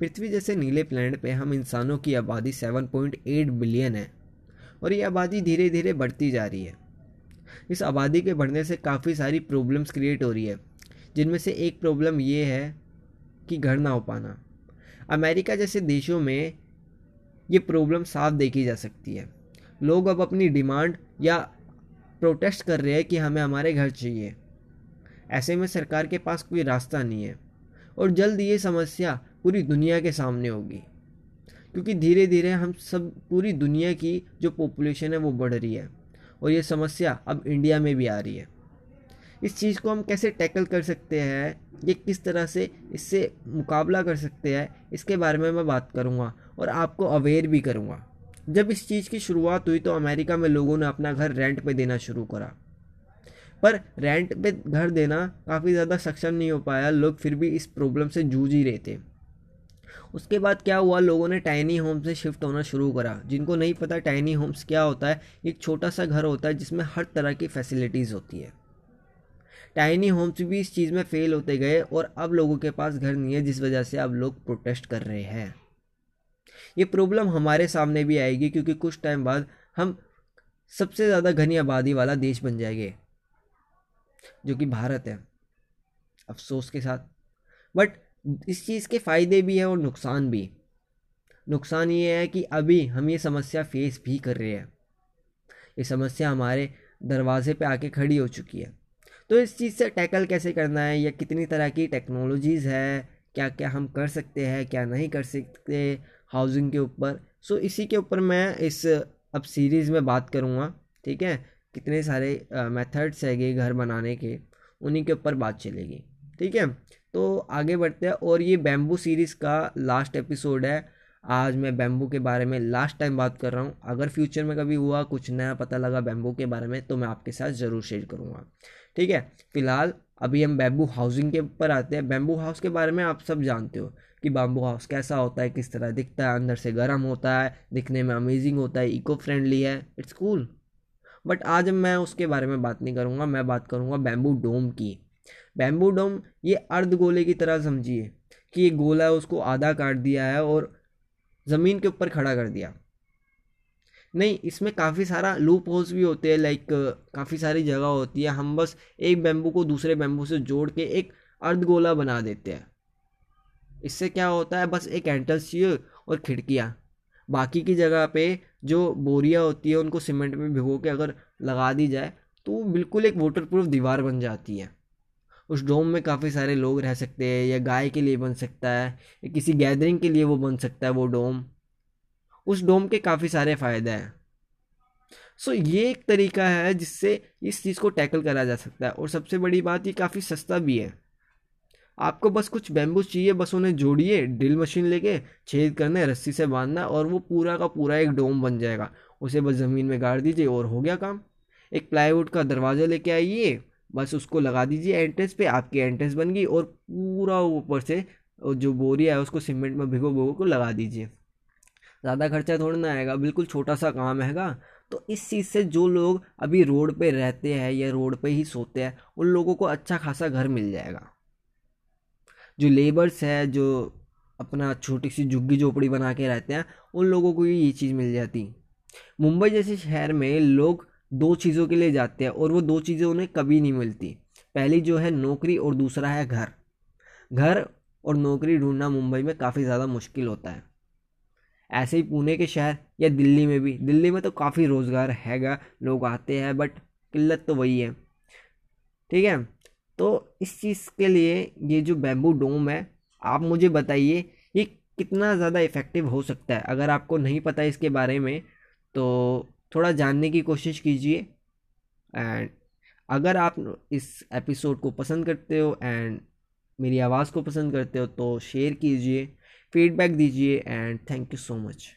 पृथ्वी जैसे नीले प्लैनेट पे हम इंसानों की आबादी 7.8 बिलियन है और ये आबादी धीरे धीरे बढ़ती जा रही है। इस आबादी के बढ़ने से काफ़ी सारी प्रॉब्लम्स क्रिएट हो रही है, जिनमें से एक प्रॉब्लम ये है कि घर ना हो पाना। अमेरिका जैसे देशों में ये प्रॉब्लम साफ़ देखी जा सकती है। लोग अब अपनी डिमांड या प्रोटेस्ट कर रहे हैं कि हमें हमारे घर चाहिए। ऐसे में सरकार के पास कोई रास्ता नहीं है और जल्द ये समस्या पूरी दुनिया के सामने होगी। क्योंकि धीरे धीरे हम सब, पूरी दुनिया की जो पॉपुलेशन है वो बढ़ रही है और ये समस्या अब इंडिया में भी आ रही है। इस चीज़ को हम कैसे टैकल कर सकते हैं? ये किस तरह से इससे मुकाबला कर सकते हैं? इसके बारे में मैं बात करूँगा और आपको अवेयर भी करूँगा। जब इस चीज़ की शुरुआत हुई तो अमेरिका में लोगों ने अपना घर रेंट पे देना शुरू करा। पर रेंट पे घर देना काफ़ी ज़्यादा सक्षम नहीं हो पाया। लोग फिर भी इस प्रॉब्लम से जूझ ही रहे थे। उसके बाद क्या हुआ, लोगों ने टाइनी होम से शिफ्ट होना शुरू करा। जिनको नहीं पता टाइनी होम्स क्या होता है, एक छोटा सा घर होता है जिसमें हर तरह की फैसिलिटीज़ होती है। टाइनी होम्स भी इस चीज़ में फेल होते गए और अब लोगों के पास घर नहीं है, जिस वजह से अब लोग प्रोटेस्ट कर रहे हैं। ये प्रॉब्लम हमारे सामने भी आएगी, क्योंकि कुछ टाइम बाद हम सबसे ज़्यादा घनी आबादी वाला देश बन जाएँगे, जो कि भारत है। अफसोस के साथ। बट इस चीज़ के फ़ायदे भी हैं और नुकसान भी। नुकसान ये है कि अभी हम ये समस्या फेस भी कर रहे हैं। ये समस्या हमारे दरवाजे पे आके खड़ी हो चुकी है। तो इस चीज़ से टैकल कैसे करना है या कितनी तरह की टेक्नोलॉजीज़ है क्या क्या हम कर सकते हैं, क्या नहीं कर सकते हाउसिंग के ऊपर? सो इसी के ऊपर मैं इस अब सीरीज़ में बात करूँगा, ठीक है? कितने सारे मेथड्स हैगे घर बनाने के, उन्हीं के ऊपर बात चलेगी, ठीक है? तो आगे बढ़ते हैं और ये बैम्बू सीरीज़ का लास्ट एपिसोड है। आज मैं बैम्बू के बारे में लास्ट टाइम बात कर रहा हूँ। अगर फ्यूचर में कभी हुआ, कुछ नया पता लगा बैम्बू के बारे में तो मैं आपके साथ ज़रूर शेयर करूँगा। ठीक है? फ़िलहाल, अभी हम बैम्बू हाउसिंग के ऊपर आते हैं। बैम्बू हाउस के बारे में आप सब जानते हो कि बैम्बू हाउस कैसा होता है, किस तरह दिखता है, अंदर से गर्म होता है, दिखने में अमेजिंग होता है इको फ्रेंडली है इट्स कूल बट आज मैं उसके बारे में बात नहीं करूँगा, मैं बात करूँगा बैम्बू डोम की। बैम्बू डोम ये अर्ध गोले की तरह समझिए कि ये गोला है, उसको आधा काट दिया है और ज़मीन के ऊपर खड़ा कर दिया। नहीं, इसमें काफ़ी सारा लूप होल्स भी होते हैं लाइक काफ़ी सारी जगह होती है। हम बस एक बैम्बू को दूसरे बैम्बू से जोड़ के एक अर्ध गोला बना देते हैं। इससे क्या होता है, बस एक एंट्रेंस और खिड़कियाँ। बाकी की जगह पे जो बोरियाँ होती है, उनको सीमेंट में भिगो के अगर लगा दी जाए तो बिल्कुल एक वाटर प्रूफ दीवार बन जाती है। उस डोम में काफ़ी सारे लोग रह सकते हैं या गाय के लिए बन सकता है या किसी गैदरिंग के लिए वो बन सकता है वो डोम। उस डोम के काफ़ी सारे फ़ायदे हैं। सो so, ये एक तरीका है जिससे इस चीज़ को टैकल करा जा सकता है और सबसे बड़ी बात ये काफ़ी सस्ता भी है। आपको बस कुछ बैम्बू चाहिए बस उन्हें जोड़िए ड्रिल मशीन लेके छेद करना रस्सी से बांधना और वो पूरा का पूरा एक डोम बन जाएगा। उसे बस ज़मीन में गाड़ दीजिए और हो गया काम। एक प्लाईवुड का दरवाज़ा लेके आइए बस उसको लगा दीजिए एंट्रेंस पे, आपकी एंट्रेंस बन गई और पूरा ऊपर से जो बोरिया है उसको सीमेंट में भिगो भिगो को लगा दीजिए। ज़्यादा खर्चा थोड़ा ना आएगा, बिल्कुल छोटा सा काम हैगा। तो इस चीज़ से जो लोग अभी रोड पे रहते हैं या रोड पे ही सोते हैं, उन लोगों को अच्छा खासा घर मिल जाएगा। जो लेबर्स है, जो अपना छोटी सी झुग्गी झोपड़ी बना के रहते हैं, उन लोगों को ये चीज़ मिल जाती। मुंबई जैसे शहर में लोग दो चीज़ों के लिए जाते हैं और वो दो चीज़ें उन्हें कभी नहीं मिलती। पहली जो है नौकरी और दूसरा है घर। घर और नौकरी ढूंढना मुंबई में काफ़ी ज़्यादा मुश्किल होता है। ऐसे ही पुणे के शहर या दिल्ली में भी। दिल्ली में तो काफ़ी रोज़गार हैगा, लोग आते हैं, बट किल्लत तो वही है। ठीक है? तो इस चीज़ के लिए ये जो बैम्बू डोम है, आप मुझे बताइए, ये कितना ज़्यादा इफ़ेक्टिव हो सकता है? अगर आपको नहीं पता इसके बारे में तो थोड़ा जानने की कोशिश कीजिए। एंड अगर आप इस एपिसोड को पसंद करते हो एंड मेरी आवाज़ को पसंद करते हो तो शेयर कीजिए, फीडबैक दीजिए and thank you so much.